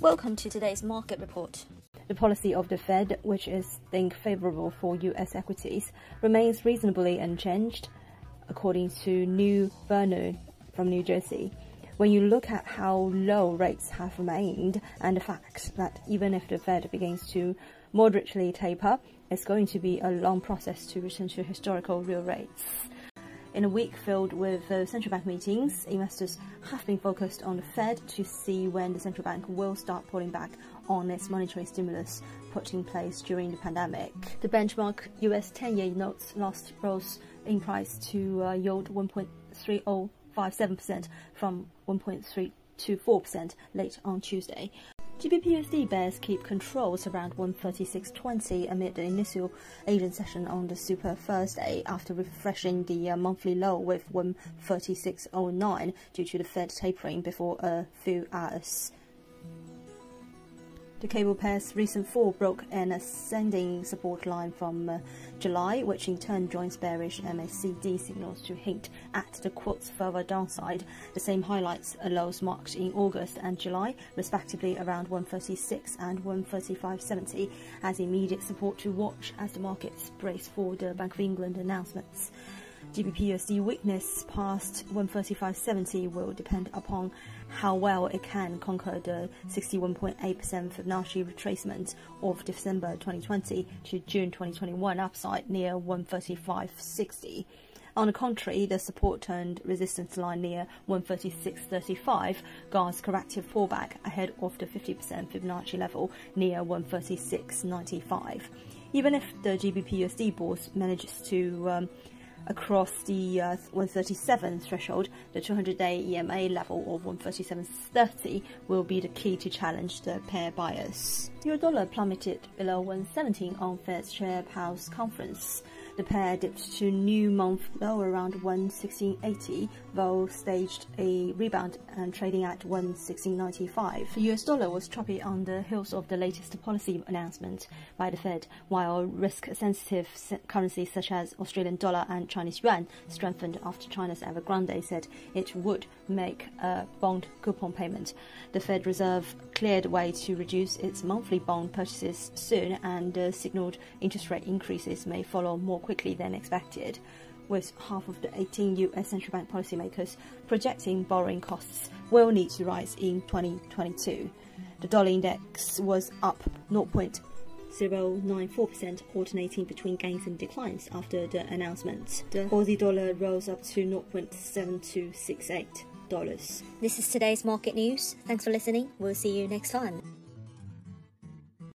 Welcome to today's market report. The policy of the Fed, which is think favorable for US equities, remains reasonably unchanged, according to New Vernon from New Jersey. When you look at how low rates have remained and the fact that even if the Fed begins to moderately taper, it's going to be a long process to return to historical real rates. In a week filled with uh, central bank meetings, investors have been focused on the Fed to see when the central bank will start pulling back on its monetary stimulus put in place during the pandemic. The benchmark US 10 year notes last rose in price to uh, yield 1.3057% from 1.324% late on Tuesday. GBPUSD bears keep controls around 136.20 amid the initial Asian session on the Super Thursday after refreshing the uh, monthly low with 136.09 due to the Fed tapering before a few hours. The cable pair's recent fall broke an ascending support line from uh, July, which in turn joins bearish MACD signals to hint at the quote's further downside. The same highlights lows marked in August and July, respectively around 136 and 135.70, as immediate support to watch as the markets brace for the Bank of England announcements. GBPUSD weakness past 135.70 will depend upon how well it can conquer the 61.8% Fibonacci retracement of December 2020 to June 2021 upside near 135.60. On the contrary, the support turned resistance line near 136.35 guards corrective pullback ahead of the 50% Fibonacci level near 136.95. Even if the GBPUSD bourse manages to um, across the uh, 137 threshold, the 200-day EMA level of 137.30 will be the key to challenge the pair bias. Euro dollar plummeted below 117 on Fed's Chair Powell's conference. The pair dipped to new month low around 116.80, though staged a rebound and trading at 116.95. The US dollar was choppy on the heels of the latest policy announcement by the Fed, while risk-sensitive currencies such as Australian dollar and Chinese yuan strengthened after China's Evergrande said it would make a bond coupon payment. The Fed Reserve cleared way to reduce its monthly bond purchases soon and uh, signaled interest rate increases may follow more quickly than expected, with half of the 18 US central bank policymakers projecting borrowing costs will need to rise in 2022. The dollar index was up 0.094%, alternating between gains and declines after the announcement. The Aussie dollar rose up to 0.7268 dollars. This is today's market news. Thanks for listening. We'll see you next time.